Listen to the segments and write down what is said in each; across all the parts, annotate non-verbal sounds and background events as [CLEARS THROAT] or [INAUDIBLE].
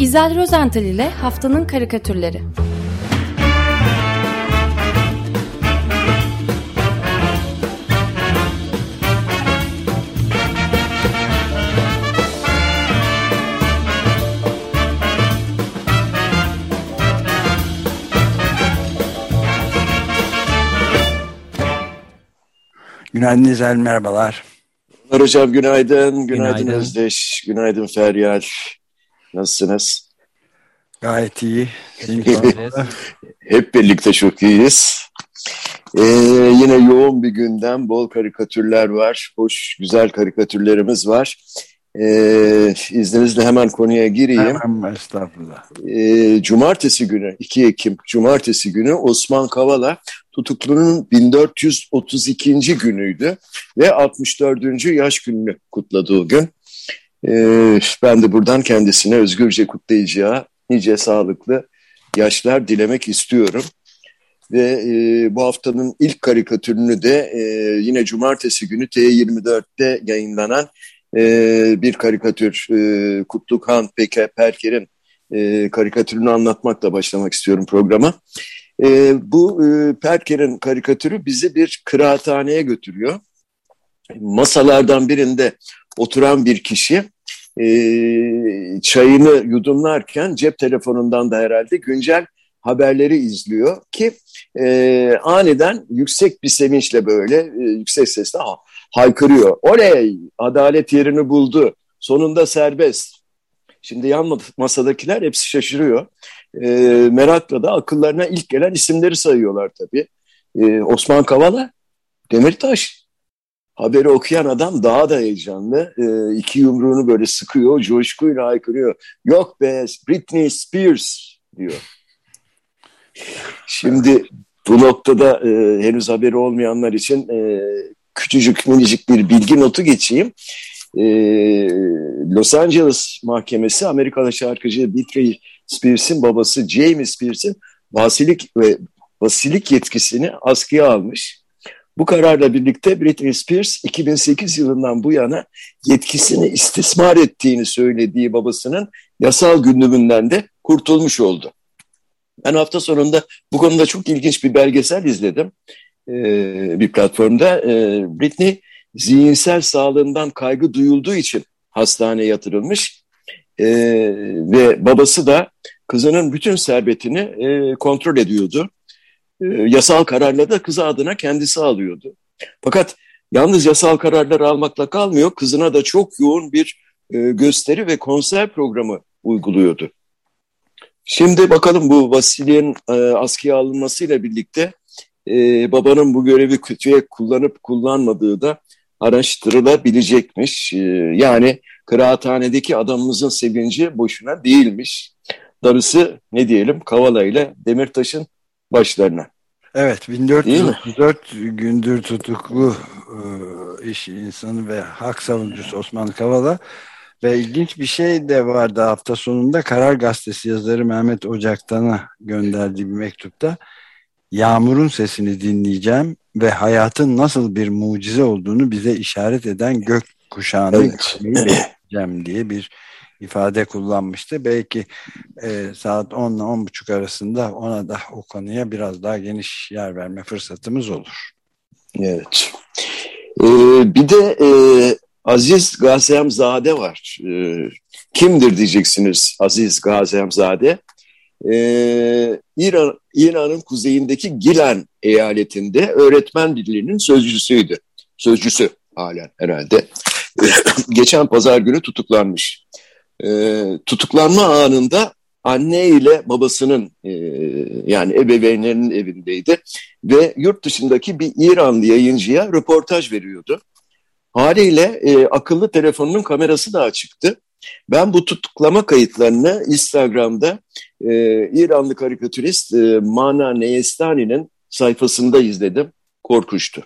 İzel Rozental ile Haftanın Karikatürleri Günaydın İzel, merhabalar. Ömer Hocam günaydın, günaydın, günaydın. Özdeş, günaydın Feryal. Nasılsınız? Gayet iyi. [LAUGHS] Hep birlikte çok iyiyiz. Ee, yine yoğun bir gündem, bol karikatürler var, hoş, güzel karikatürlerimiz var. Ee, izninizle hemen konuya gireyim. Hemen estağfurullah. Ee, Cumartesi günü, 2 Ekim Cumartesi günü Osman Kavala tutuklunun 1432. günüydü ve 64. yaş gününü kutladığı gün. Ee, ben de buradan kendisine özgürce kutlayacağı nice sağlıklı yaşlar dilemek istiyorum. Ve e, bu haftanın ilk karikatürünü de e, yine cumartesi günü T24'te yayınlanan e, bir karikatür e, Kutlukan Peke Perker'in e, karikatürünü anlatmakla başlamak istiyorum programa. E, bu e, Perker'in karikatürü bizi bir kıraathaneye götürüyor. Masalardan birinde oturan bir kişi e, çayını yudumlarken cep telefonundan da herhalde güncel haberleri izliyor ki e, aniden yüksek bir sevinçle böyle e, yüksek sesle ha, haykırıyor. Oley adalet yerini buldu sonunda serbest. Şimdi yan masadakiler hepsi şaşırıyor. E, merakla da akıllarına ilk gelen isimleri sayıyorlar tabii. E, Osman Kavala, Demirtaş. Haberi okuyan adam daha da heyecanlı. E, iki yumruğunu böyle sıkıyor, coşkuyla haykırıyor. Yok be Britney Spears diyor. Şimdi bu noktada e, henüz haberi olmayanlar için e, küçücük minicik bir bilgi notu geçeyim. E, Los Angeles Mahkemesi Amerikalı şarkıcı Britney Spears'in babası James Spears'in vasilik ve vasilik yetkisini askıya almış. Bu kararla birlikte Britney Spears 2008 yılından bu yana yetkisini istismar ettiğini söylediği babasının yasal gündeminden de kurtulmuş oldu. Ben hafta sonunda bu konuda çok ilginç bir belgesel izledim ee, bir platformda. Ee, Britney zihinsel sağlığından kaygı duyulduğu için hastaneye yatırılmış ee, ve babası da kızının bütün servetini e, kontrol ediyordu. Ee, yasal kararla da kızı adına kendisi alıyordu. Fakat yalnız yasal kararlar almakla kalmıyor, kızına da çok yoğun bir e, gösteri ve konser programı uyguluyordu. Şimdi bakalım bu Vasili'nin e, askıya alınmasıyla birlikte e, babanın bu görevi kötüye kullanıp kullanmadığı da araştırılabilecekmiş. E, yani kıraathanedeki adamımızın sevinci boşuna değilmiş. Darısı ne diyelim Kavala ile Demirtaş'ın başlarına. Evet 1434 gündür tutuklu e, iş insanı ve hak savunucusu Osman Kavala ve ilginç bir şey de vardı hafta sonunda Karar Gazetesi yazarı Mehmet Ocaktan'a gönderdiği bir mektupta. Yağmurun sesini dinleyeceğim ve hayatın nasıl bir mucize olduğunu bize işaret eden gök kuşağını evet. bekleyeceğim diye bir ifade kullanmıştı. Belki e, saat 10 ile 10.30 arasında ona da o konuya biraz daha geniş yer verme fırsatımız olur. Evet. Ee, bir de e, Aziz Gazemzade var. E, kimdir diyeceksiniz Aziz Gazemzade? Ee, İran, İran'ın kuzeyindeki Gilan eyaletinde öğretmen birliğinin sözcüsüydü. Sözcüsü halen herhalde. [LAUGHS] Geçen pazar günü tutuklanmış. Ee, tutuklanma anında anne ile babasının e, yani ebeveynlerinin evindeydi ve yurt dışındaki bir İranlı yayıncıya röportaj veriyordu. Haliyle e, akıllı telefonunun kamerası da açıktı. Ben bu tutuklama kayıtlarını Instagram'da e, İranlı karikatürist e, Mana Neyestani'nin sayfasında izledim. Korkunçtu.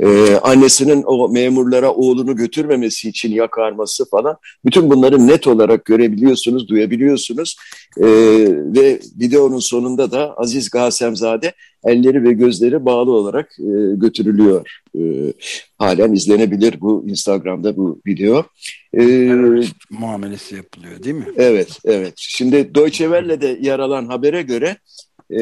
Ee, annesinin o memurlara oğlunu götürmemesi için yakarması falan. Bütün bunları net olarak görebiliyorsunuz, duyabiliyorsunuz. Ee, ve videonun sonunda da Aziz Gasemzade elleri ve gözleri bağlı olarak e, götürülüyor. E, halen izlenebilir bu Instagram'da bu video. E, evet, muamelesi yapılıyor değil mi? Evet, evet. Şimdi Deutsche Welle'de yer alan habere göre e,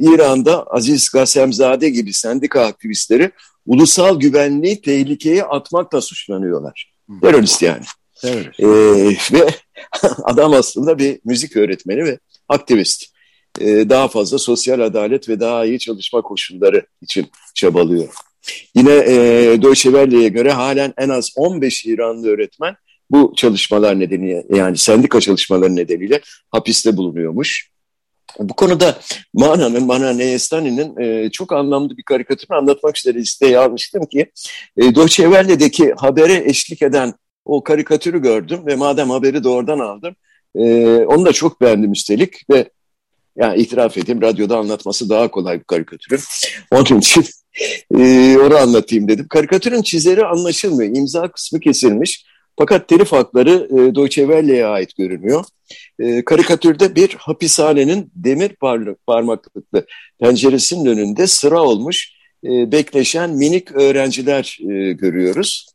İran'da Aziz Gasemzade gibi sendika aktivistleri ulusal güvenliği tehlikeye atmakla suçlanıyorlar. Terörist yani. Evet. E, ve [LAUGHS] adam aslında bir müzik öğretmeni ve aktivist. E, daha fazla sosyal adalet ve daha iyi çalışma koşulları için çabalıyor. Yine e, Deutsche Welle'ye göre halen en az 15 İranlı öğretmen bu çalışmalar nedeniyle yani sendika çalışmaları nedeniyle hapiste bulunuyormuş. Bu konuda Mana'nın, Mana Neyestani'nin e, çok anlamlı bir karikatürünü anlatmak üzere listeye almıştım ki e, Deutsche Welle'deki habere eşlik eden o karikatürü gördüm ve madem haberi de oradan aldım e, onu da çok beğendim üstelik ve yani itiraf edeyim radyoda anlatması daha kolay bir karikatürün. Onun için e, onu anlatayım dedim. Karikatürün çizeri anlaşılmıyor. İmza kısmı kesilmiş. Fakat telif hakları e, Deutsche Welle'ye ait görünüyor. E, karikatürde bir hapishanenin demir parmaklıklı penceresinin önünde sıra olmuş e, bekleşen minik öğrenciler e, görüyoruz.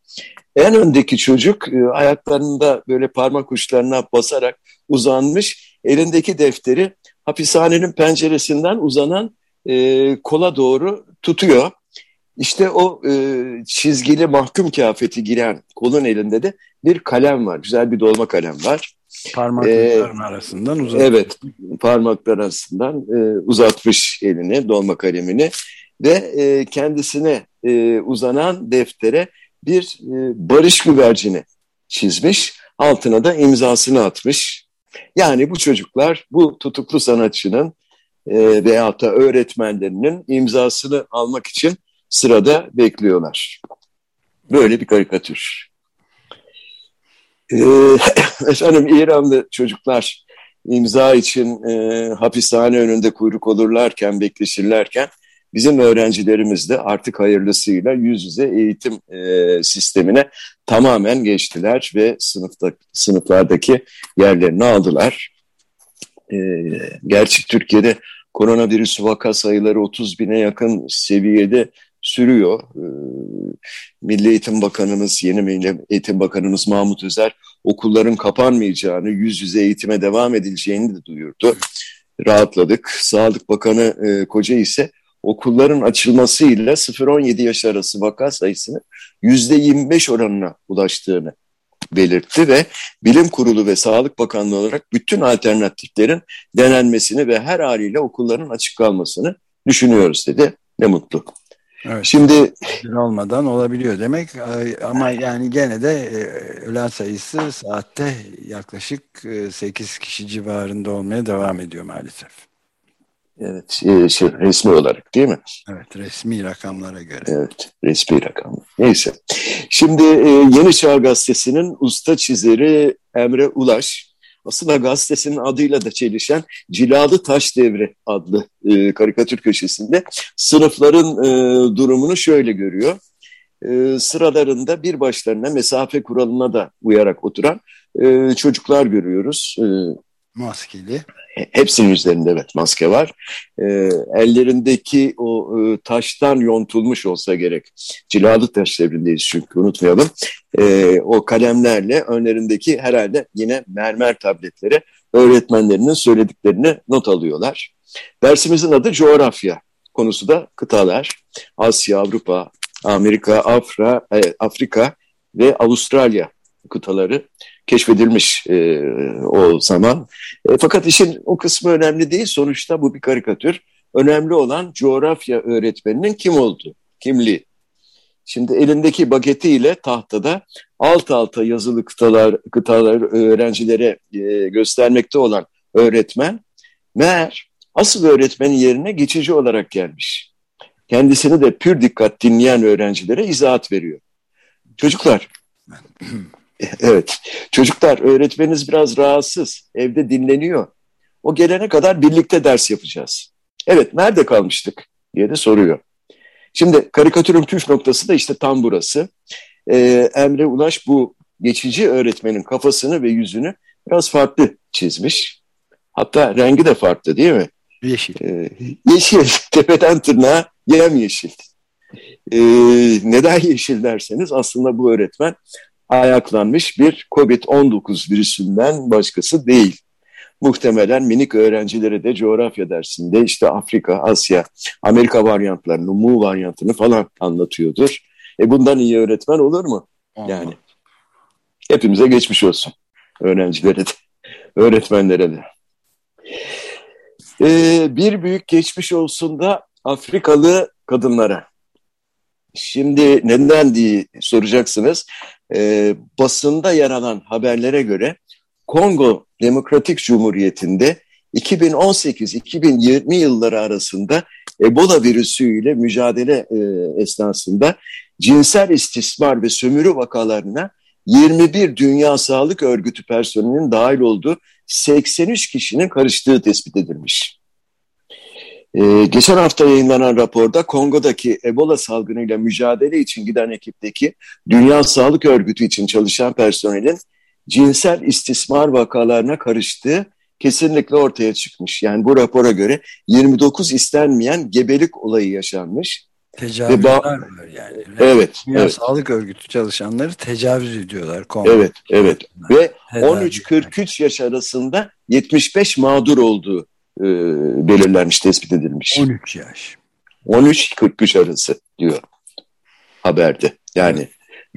En öndeki çocuk e, ayaklarında böyle parmak uçlarına basarak uzanmış, elindeki defteri hapishanenin penceresinden uzanan e, kola doğru tutuyor. İşte o e, çizgili mahkum kıyafeti giren kolun elinde de bir kalem var. Güzel bir dolma kalem var. Parmakların ee, arasından uzatmış. Evet, parmaklar arasından e, uzatmış elini, dolma kalemini ve e, kendisine e, uzanan deftere bir e, barış güvercini çizmiş. Altına da imzasını atmış. Yani bu çocuklar bu tutuklu sanatçının e, veyahut da öğretmenlerinin imzasını almak için sırada bekliyorlar. Böyle bir karikatür. Ee, [LAUGHS] efendim İranlı çocuklar imza için e, hapishane önünde kuyruk olurlarken, bekleşirlerken bizim öğrencilerimiz de artık hayırlısıyla yüz yüze eğitim e, sistemine tamamen geçtiler ve sınıfta sınıflardaki yerlerini aldılar. E, gerçi Türkiye'de koronavirüs vaka sayıları 30 bine yakın seviyede sürüyor. E, Milli Eğitim Bakanımız, yeni Milli Eğitim Bakanımız Mahmut Özer okulların kapanmayacağını, yüz yüze eğitime devam edileceğini de duyurdu. Rahatladık. Sağlık Bakanı e, Koca ise okulların açılmasıyla 0-17 yaş arası vaka sayısının %25 oranına ulaştığını belirtti ve Bilim Kurulu ve Sağlık Bakanlığı olarak bütün alternatiflerin denenmesini ve her haliyle okulların açık kalmasını düşünüyoruz dedi. Ne mutlu. Evet, Şimdi olmadan olabiliyor demek ama yani gene de e, ölen sayısı saatte yaklaşık 8 e, kişi civarında olmaya devam ediyor maalesef. Evet, e, şey, resmi olarak değil mi? Evet, resmi rakamlara göre. Evet, resmi rakam. Neyse. Şimdi e, Yeni Çağ Gazetesi'nin usta çizeri Emre Ulaş, aslında gazetesinin adıyla da çelişen Cilalı Taş Devri adlı e, karikatür köşesinde sınıfların e, durumunu şöyle görüyor. E, sıralarında bir başlarına mesafe kuralına da uyarak oturan e, çocuklar görüyoruz. E, Maskeli. Hepsinin üzerinde evet maske var. E, ellerindeki o e, taştan yontulmuş olsa gerek. Cilalı taş devrindeyiz çünkü unutmayalım. E, o kalemlerle önlerindeki herhalde yine mermer tabletlere öğretmenlerinin söylediklerini not alıyorlar. Dersimizin adı coğrafya. Konusu da kıtalar. Asya, Avrupa, Amerika, Afra, e, Afrika ve Avustralya kıtaları keşfedilmiş e, o zaman. E, fakat işin o kısmı önemli değil. Sonuçta bu bir karikatür. Önemli olan coğrafya öğretmeninin kim olduğu, kimliği. Şimdi elindeki bagetiyle tahtada alt alta yazılı kıtalar, kıtalar öğrencilere e, göstermekte olan öğretmen meğer asıl öğretmenin yerine geçici olarak gelmiş. Kendisini de pür dikkat dinleyen öğrencilere izahat veriyor. Çocuklar [CLEARS THROAT] [LAUGHS] Evet. Çocuklar öğretmeniniz biraz rahatsız. Evde dinleniyor. O gelene kadar birlikte ders yapacağız. Evet nerede kalmıştık diye de soruyor. Şimdi karikatürün püf noktası da işte tam burası. Ee, Emre Ulaş bu geçici öğretmenin kafasını ve yüzünü biraz farklı çizmiş. Hatta rengi de farklı değil mi? Yeşil. Ee, yeşil. [LAUGHS] Tepeden tırnağa yem yeşil. Ee, neden yeşil derseniz aslında bu öğretmen ayaklanmış bir COVID-19 virüsünden başkası değil. Muhtemelen minik öğrencilere de coğrafya dersinde işte Afrika, Asya, Amerika varyantlarını, Mu varyantını falan anlatıyordur. E bundan iyi öğretmen olur mu? Allah. Yani hepimize geçmiş olsun. Öğrencilere de, öğretmenlere de. Ee, bir büyük geçmiş olsun da Afrikalı kadınlara. Şimdi neden diye soracaksınız. Ee, basında yer alan haberlere göre Kongo Demokratik Cumhuriyeti'nde 2018-2020 yılları arasında Ebola virüsüyle mücadele e, esnasında cinsel istismar ve sömürü vakalarına 21 Dünya Sağlık Örgütü personelinin dahil olduğu 83 kişinin karıştığı tespit edilmiş. Ee, geçen hafta yayınlanan raporda Kongo'daki Ebola salgınıyla mücadele için giden ekipteki Dünya Sağlık Örgütü için çalışan personelin cinsel istismar vakalarına karıştığı kesinlikle ortaya çıkmış. Yani bu rapora göre 29 istenmeyen gebelik olayı yaşanmış. Tecavüzler var yani. Evet. Dünya evet. Sağlık Örgütü çalışanları tecavüz ediyorlar. Kongo. Evet, evet. Ve 13-43 yaş arasında 75 mağdur olduğu e, belirlenmiş, tespit edilmiş. 13 yaş. 13-43 arası diyor haberde. Yani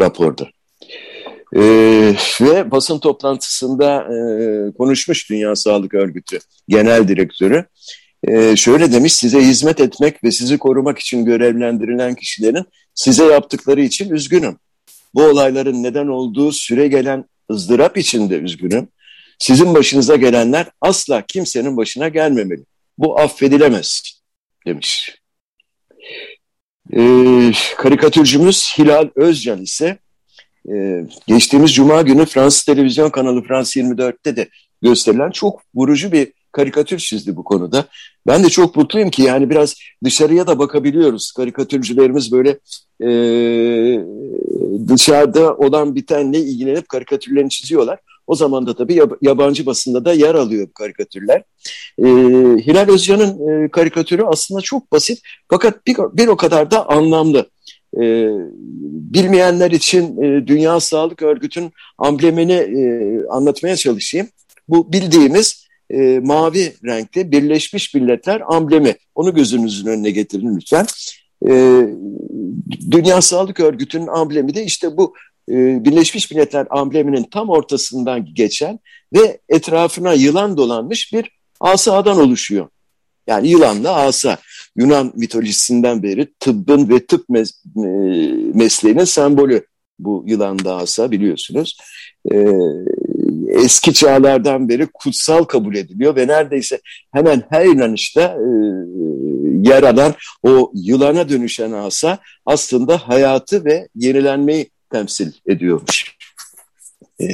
raporda. Ee, ve basın toplantısında e, konuşmuş Dünya Sağlık Örgütü Genel Direktörü. E, şöyle demiş, size hizmet etmek ve sizi korumak için görevlendirilen kişilerin size yaptıkları için üzgünüm. Bu olayların neden olduğu süre gelen ızdırap için de üzgünüm. Sizin başınıza gelenler asla kimsenin başına gelmemeli. Bu affedilemez demiş. Ee, karikatürcümüz Hilal Özcan ise e, geçtiğimiz Cuma günü Fransız televizyon kanalı France 24'te de gösterilen çok vurucu bir karikatür çizdi bu konuda. Ben de çok mutluyum ki yani biraz dışarıya da bakabiliyoruz. Karikatürcülerimiz böyle e, dışarıda olan bitenle ilgilenip karikatürlerini çiziyorlar. O zaman da tabii yabancı basında da yer alıyor bu karikatürler. E, Hilal Özcan'ın e, karikatürü aslında çok basit fakat bir, bir o kadar da anlamlı. E, bilmeyenler için e, Dünya Sağlık Örgütü'nün amblemini e, anlatmaya çalışayım. Bu bildiğimiz e, mavi renkte Birleşmiş Milletler amblemi. Onu gözünüzün önüne getirin lütfen. E, Dünya Sağlık Örgütü'nün amblemi de işte bu e, Birleşmiş Milletler ambleminin tam ortasından geçen ve etrafına yılan dolanmış bir asadan oluşuyor. Yani yılanla asa. Yunan mitolojisinden beri tıbbın ve tıp mes e, mesleğinin sembolü bu yılan da asa biliyorsunuz. E, eski çağlardan beri kutsal kabul ediliyor ve neredeyse hemen her inanışta e, yer alan o yılana dönüşen asa aslında hayatı ve yenilenmeyi temsil ediyormuş. E,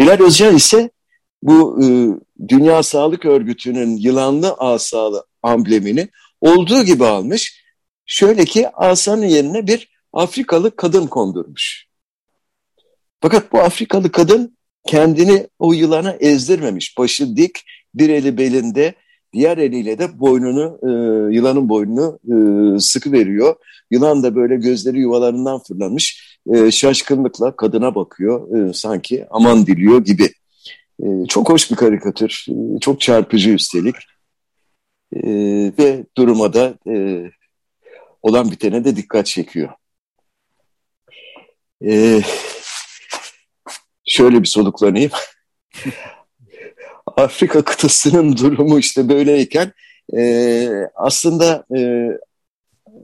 Hilal Özcan ise bu e, Dünya Sağlık Örgütü'nün yılanlı asalı amblemini olduğu gibi almış. Şöyle ki asanın yerine bir Afrikalı kadın kondurmuş. Fakat bu Afrikalı kadın kendini o yılana ezdirmemiş. Başı dik, bir eli belinde, diğer eliyle de boynunu, e, yılanın boynunu e, sıkı veriyor. Yılan da böyle gözleri yuvalarından fırlamış, e, şaşkınlıkla kadına bakıyor, e, sanki aman diliyor gibi. E, çok hoş bir karikatür, e, çok çarpıcı üstelik. E, ve duruma da e, olan bitene de dikkat çekiyor. E, şöyle bir soluklanayım. [LAUGHS] Afrika kıtasının durumu işte böyleyken e, aslında e,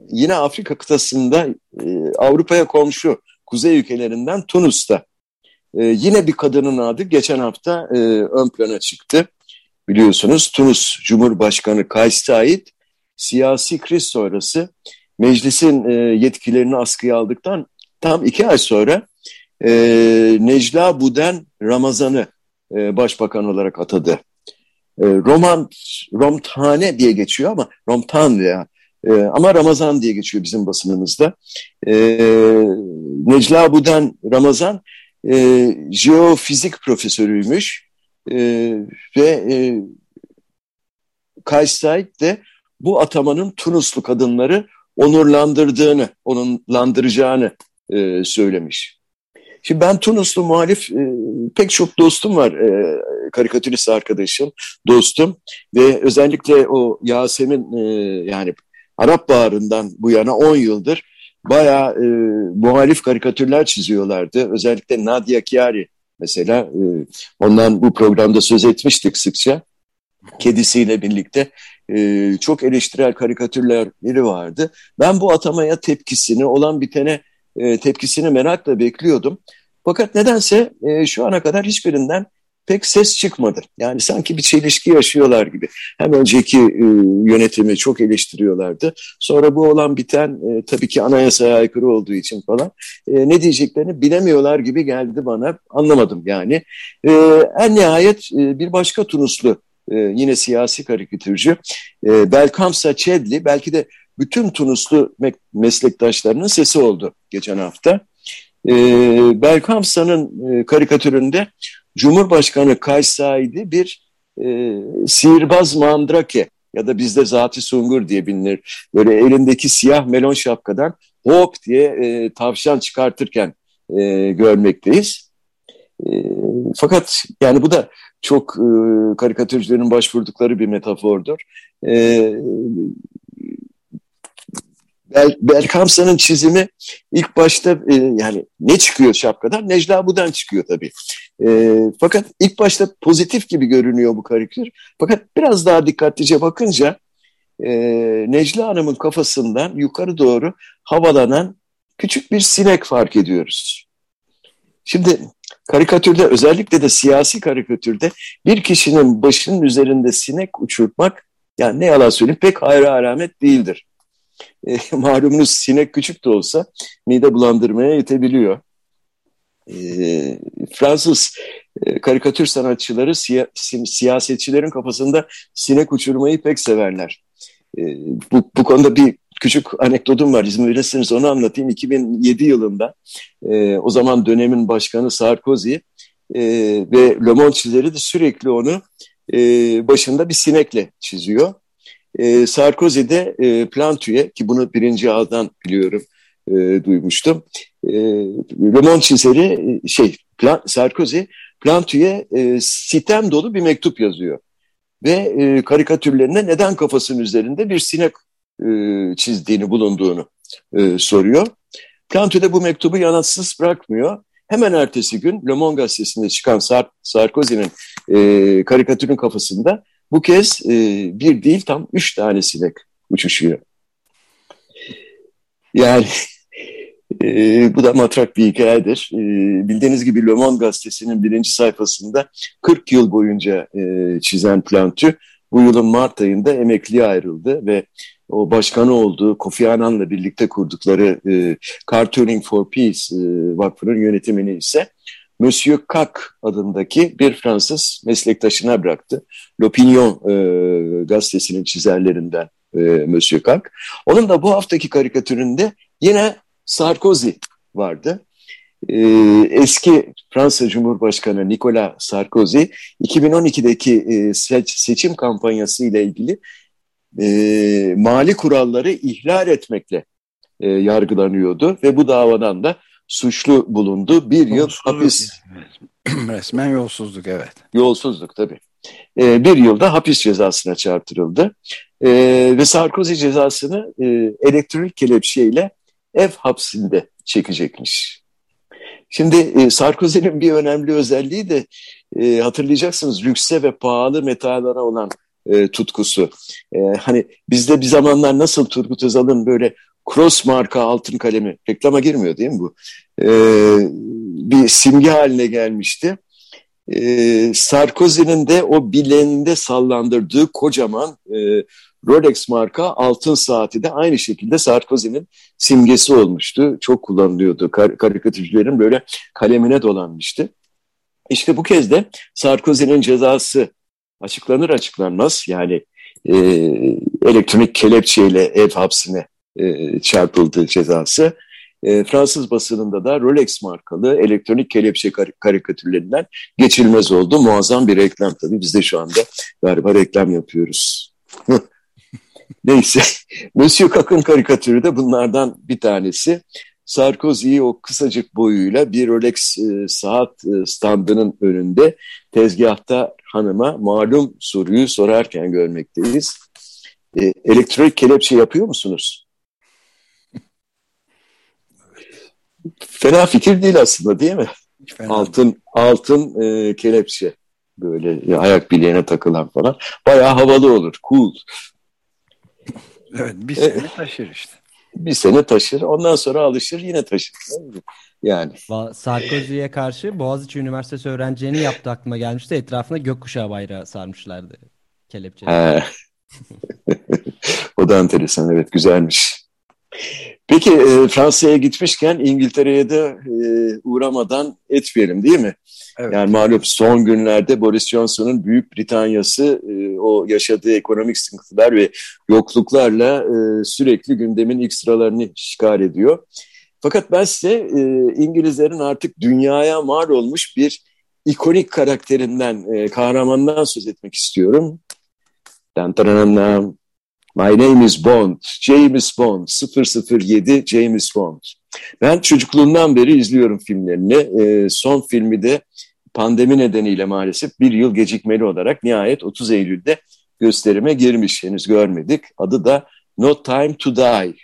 yine Afrika kıtasında e, Avrupa'ya komşu kuzey ülkelerinden Tunus'ta e, yine bir kadının adı geçen hafta e, ön plana çıktı. Biliyorsunuz Tunus Cumhurbaşkanı Kays Said siyasi kriz sonrası meclisin e, yetkilerini askıya aldıktan tam iki ay sonra e, Necla Buden Ramazan'ı e, başbakan olarak atadı. E, Roman, Romtane diye geçiyor ama Romtan veya E, ama Ramazan diye geçiyor bizim basınımızda. E, Necla Buden Ramazan e, jeofizik profesörüymüş e, ve e, Kays Said de bu atamanın Tunuslu kadınları onurlandırdığını, onurlandıracağını e, söylemiş. Şimdi ben Tunuslu muhalif e, pek çok dostum var, e, karikatürist arkadaşım, dostum ve özellikle o Yasemin e, yani Arap Baharı'ndan bu yana 10 yıldır bayağı e, muhalif karikatürler çiziyorlardı. Özellikle Nadia Chiari mesela e, ondan bu programda söz etmiştik sıkça. Kedisiyle birlikte e, çok eleştirel karikatürleri vardı. Ben bu atamaya tepkisini, olan bitene e, tepkisini merakla bekliyordum. Fakat nedense e, şu ana kadar hiçbirinden pek ses çıkmadı. Yani sanki bir çelişki yaşıyorlar gibi. Hem önceki e, yönetimi çok eleştiriyorlardı. Sonra bu olan biten e, tabii ki anayasaya aykırı olduğu için falan e, ne diyeceklerini bilemiyorlar gibi geldi bana. Anlamadım yani. E, en nihayet e, bir başka Tunuslu e, yine siyasi karikatürcü e, Belkamsa Çedli belki de bütün Tunuslu me meslektaşlarının sesi oldu geçen hafta. E, Belkamsa'nın e, karikatüründe Cumhurbaşkanı Kays Said'i bir e, sihirbaz mandrake ya da bizde Zati Sungur diye bilinir. Böyle elindeki siyah melon şapkadan hop diye e, tavşan çıkartırken e, görmekteyiz. E, fakat yani bu da çok e, karikatürcülerin başvurdukları bir metafordur. E, Bel, Belkamsa'nın çizimi ilk başta e, yani ne çıkıyor şapkadan? Necla Budan çıkıyor tabii. E, fakat ilk başta pozitif gibi görünüyor bu karikatür. Fakat biraz daha dikkatlice bakınca e, Necla Hanım'ın kafasından yukarı doğru havalanan küçük bir sinek fark ediyoruz. Şimdi karikatürde özellikle de siyasi karikatürde bir kişinin başının üzerinde sinek uçurtmak yani ne yalan söyleyeyim pek hayra alamet değildir. E, [LAUGHS] malumunuz sinek küçük de olsa mide bulandırmaya yetebiliyor. E, Fransız e, karikatür sanatçıları siya, si, siyasetçilerin kafasında sinek uçurmayı pek severler. E, bu, bu konuda bir küçük anekdotum var. İzin verirseniz onu anlatayım. 2007 yılında e, o zaman dönemin başkanı Sarkozy e, ve Le Monde çizeri de sürekli onu e, başında bir sinekle çiziyor. E, Sarkozy e, Plantu'ye ki bunu birinci ağdan biliyorum e, duymuştum. E, Le Monde çizeri e, şey Plan, Sarkozy Plantu'ye e, sitem dolu bir mektup yazıyor. Ve e, karikatürlerine neden kafasının üzerinde bir sinek e, çizdiğini, bulunduğunu e, soruyor. Plantu de bu mektubu yanıtsız bırakmıyor. Hemen ertesi gün Le Monde gazetesinde çıkan Sar Sarkozy'nin e, karikatürün kafasında bu kez e, bir değil tam üç tane sinek uçuşuyor. Yani e, bu da matrak bir hikayedir. E, bildiğiniz gibi Le Monde gazetesinin birinci sayfasında 40 yıl boyunca e, çizen Plantü bu yılın Mart ayında emekliye ayrıldı ve o başkanı olduğu Kofi Annan'la birlikte kurdukları e, Cartooning for Peace e, vakfının yönetimini ise Monsieur Kak adındaki bir Fransız meslektaşına bıraktı. L'Opinion e, gazetesinin çizerlerinden e, Monsieur Kak. Onun da bu haftaki karikatüründe yine Sarkozy vardı. E, eski Fransa Cumhurbaşkanı Nicolas Sarkozy 2012'deki e, seç, seçim kampanyası ile ilgili e, mali kuralları ihlal etmekle e, yargılanıyordu ve bu davadan da suçlu bulundu. Bir yıl hapis. [CLEARS THROAT] Resmen yolsuzluk evet. Yolsuzluk tabii. E, bir yılda hapis cezasına çarptırıldı. E, ve Sarkozy cezasını e, elektronik kelepçeyle ev hapsinde çekecekmiş. Şimdi e, Sarkozy'nin bir önemli özelliği de e, hatırlayacaksınız lükse ve pahalı metallara olan e, tutkusu. E, hani bizde bir zamanlar nasıl Turgut Özal'ın böyle cross marka altın kalemi reklama girmiyor değil mi bu? E, bir simge haline gelmişti. E, Sarkozy'nin de o bileğinde sallandırdığı kocaman e, Rolex marka altın saati de aynı şekilde Sarkozy'nin simgesi olmuştu. Çok kullanılıyordu. Kar karikatürcülerin böyle kalemine dolanmıştı. İşte bu kez de Sarkozy'nin cezası açıklanır açıklanmaz yani e, elektronik kelepçeyle ev hapsine e, çarpıldı cezası. E, Fransız basınında da Rolex markalı elektronik kelepçe kar karikatürlerinden geçilmez oldu. Muazzam bir reklam tabii. Biz de şu anda galiba reklam yapıyoruz. [LAUGHS] Neyse. Monsieur Kak'ın karikatürü de bunlardan bir tanesi. Sarkozy o kısacık boyuyla bir Rolex e, saat e, standının önünde tezgahta hanıma malum soruyu sorarken görmekteyiz. E, elektronik kelepçe yapıyor musunuz? Fena fikir değil aslında değil mi? Altın altın e, kelepçe böyle ayak bileğine takılan falan. Bayağı havalı olur, cool. [LAUGHS] Evet bir sene e, taşır işte. Bir sene taşır. Ondan sonra alışır yine taşır. Yani. Sarkozy'ye karşı Boğaziçi Üniversitesi öğrencilerini yaptı aklıma gelmişti. Etrafına gökkuşağı bayrağı sarmışlardı. Kelepçeleri. [LAUGHS] o da enteresan evet güzelmiş. Peki e, Fransa'ya gitmişken İngiltere'ye de e, uğramadan etmeyelim değil mi? Evet. Yani malum son günlerde Boris Johnson'un Büyük Britanya'sı e, o yaşadığı ekonomik sıkıntılar ve yokluklarla e, sürekli gündemin ilk sıralarını işgal ediyor. Fakat ben size e, İngilizlerin artık dünyaya mal olmuş bir ikonik karakterinden, e, kahramandan söz etmek istiyorum. Dan My name is Bond, James Bond, 007 James Bond. Ben çocukluğumdan beri izliyorum filmlerini. E, son filmi de pandemi nedeniyle maalesef bir yıl gecikmeli olarak nihayet 30 Eylül'de gösterime girmiş. Henüz görmedik. Adı da No Time to Die.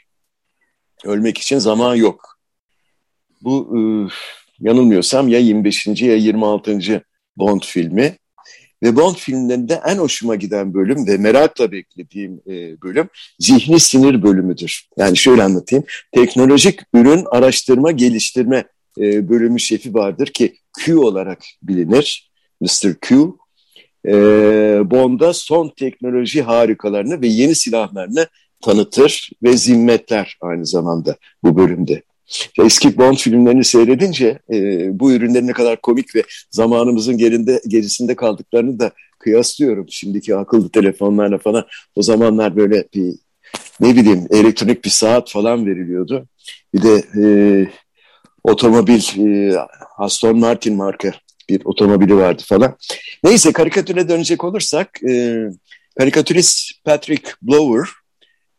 Ölmek için zaman yok. Bu e, yanılmıyorsam ya 25. ya 26. Bond filmi. Ve Bond filmlerinde en hoşuma giden bölüm ve merakla beklediğim e, bölüm zihni sinir bölümüdür. Yani şöyle anlatayım. Teknolojik ürün araştırma geliştirme e, bölümü şefi vardır ki Q olarak bilinir. Mr. Q. E, Bond'a son teknoloji harikalarını ve yeni silahlarını tanıtır ve zimmetler aynı zamanda bu bölümde. Eski Bond filmlerini seyredince e, bu ürünlerin ne kadar komik ve zamanımızın gerinde, gerisinde kaldıklarını da kıyaslıyorum. Şimdiki akıllı telefonlarla falan o zamanlar böyle bir ne bileyim elektronik bir saat falan veriliyordu. Bir de e, otomobil e, Aston Martin marka bir otomobili vardı falan. Neyse karikatüre dönecek olursak e, karikatürist Patrick Blower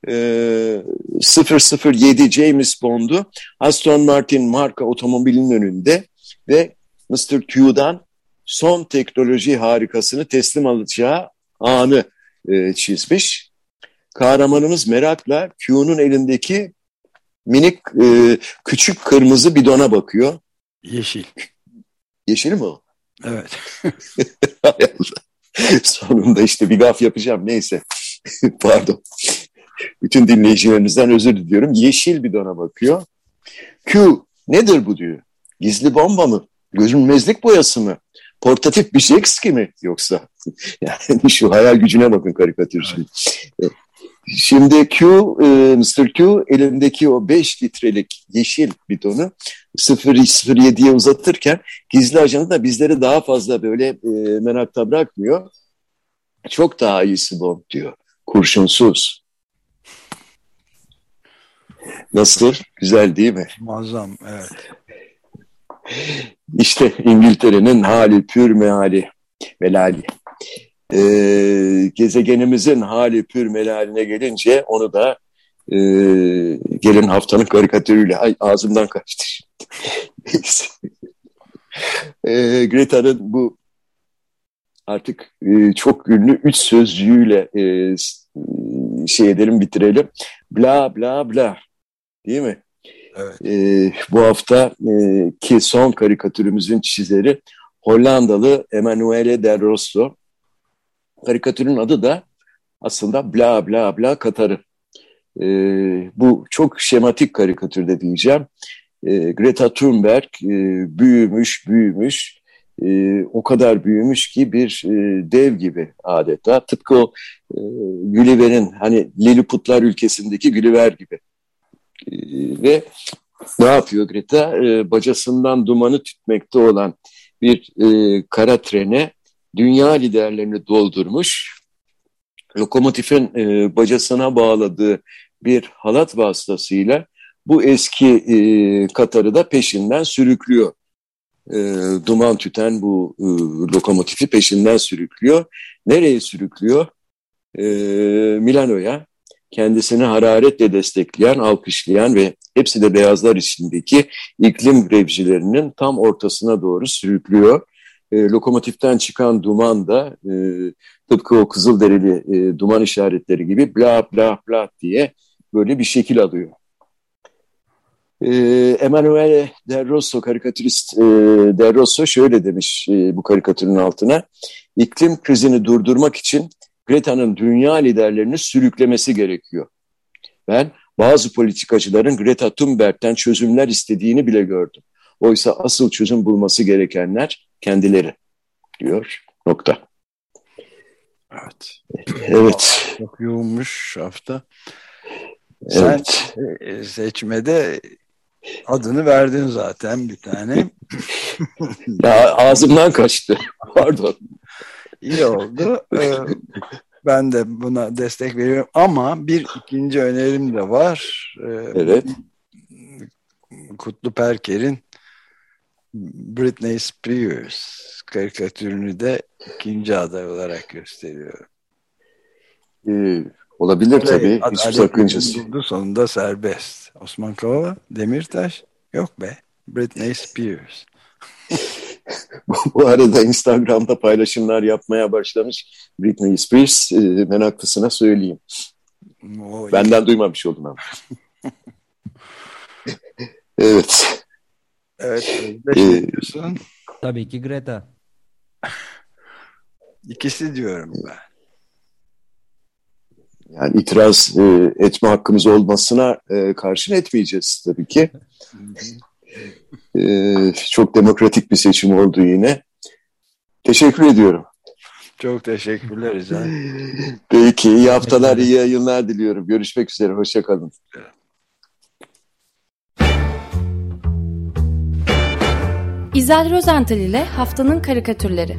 e, 007 James Bond'u Aston Martin marka otomobilinin önünde ve Mr. Q'dan son teknoloji harikasını teslim alacağı anı e, çizmiş. Kahramanımız merakla Q'nun elindeki minik e, küçük kırmızı bidona bakıyor. Yeşil. Yeşil mi o? Evet. [LAUGHS] Sonunda işte bir gaf yapacağım neyse. [LAUGHS] Pardon. Bütün dinleyicilerimizden özür diliyorum. Yeşil bidona bakıyor. Q nedir bu diyor. Gizli bomba mı? Görünmezlik boyası mı? Portatif bir jet ski mi yoksa? [LAUGHS] yani şu hayal gücüne bakın karikatür şimdi. Şimdi Q, e, Mr. Q elindeki o 5 litrelik yeşil bidonu 007'ye uzatırken gizli ajanı da bizleri daha fazla böyle e, merakta bırakmıyor. Çok daha iyisi bu diyor. Kurşunsuz. Nasıl? Güzel değil mi? Muazzam, evet. İşte İngiltere'nin hali, pür meali, melali. Ee, gezegenimizin hali, pür melaline gelince onu da e, gelin haftanın karikatürüyle ay, ağzımdan kaçtı. [LAUGHS] e, Greta'nın bu artık e, çok ünlü üç sözcüğüyle e, şey edelim bitirelim. Bla bla bla Değil mi? Evet. E, bu hafta e, ki son karikatürümüzün çizeri Hollandalı Emanuele Del Rosso. Karikatürün adı da aslında bla bla bla Katar'ı. E, bu çok şematik karikatürde diyeceğim. E, Greta Thunberg e, büyümüş büyümüş e, o kadar büyümüş ki bir e, dev gibi adeta. Tıpkı o e, Gulliver'in hani Lilliputlar ülkesindeki Gulliver gibi. Ee, ve ne yapıyor Greta? E, bacasından dumanı tütmekte olan bir e, kara trene dünya liderlerini doldurmuş. lokomotifin e, bacasına bağladığı bir halat vasıtasıyla bu eski e, Katar'ı da peşinden sürüklüyor. E, duman tüten bu e, lokomotifi peşinden sürüklüyor. Nereye sürüklüyor? E, Milano'ya kendisini hararetle destekleyen, alkışlayan ve hepsi de beyazlar içindeki iklim grevcilerinin tam ortasına doğru sürüklüyor. E, lokomotiften çıkan duman da e, tıpkı o Kızılderili e, duman işaretleri gibi bla bla bla diye böyle bir şekil alıyor. E, Emanuele Del karikatürist e, Del şöyle demiş e, bu karikatürün altına. İklim krizini durdurmak için Greta'nın dünya liderlerini sürüklemesi gerekiyor. Ben bazı politikacıların Greta Thunberg'den çözümler istediğini bile gördüm. Oysa asıl çözüm bulması gerekenler kendileri diyor. Nokta. Evet. Evet. Çok yoğunmuş hafta. Sen Evet. e, seçmede adını verdin zaten bir tane. [LAUGHS] Ya ağzımdan kaçtı. [LAUGHS] Pardon. İyi oldu. Ee, ben de buna destek veriyorum ama bir ikinci önerim de var. Ee, Evet. Kutlu Perker'in Britney Spears karikatürünü de ikinci aday olarak gösteriyorum. Ee, olabilir tabii. Alex sakıncası. sonunda serbest. Osman Kavala, Demirtaş yok be. Britney Spears. [LAUGHS] Bu arada Instagram'da paylaşımlar yapmaya başlamış Britney Spears. E, meraklısına söyleyeyim. O Benden duymamış oldum ama. [LAUGHS] evet. Evet, Ee? Tabii ki Greta. İkisi diyorum ben. Yani itiraz e, etme hakkımız olmasına e, karşın etmeyeceğiz tabii ki. E, çok demokratik bir seçim oldu yine. Teşekkür ediyorum. Çok teşekkürler İzel. Peki iyi haftalar, iyi yayınlar diliyorum. Görüşmek üzere, hoşçakalın. İzel Rozental ile Haftanın Karikatürleri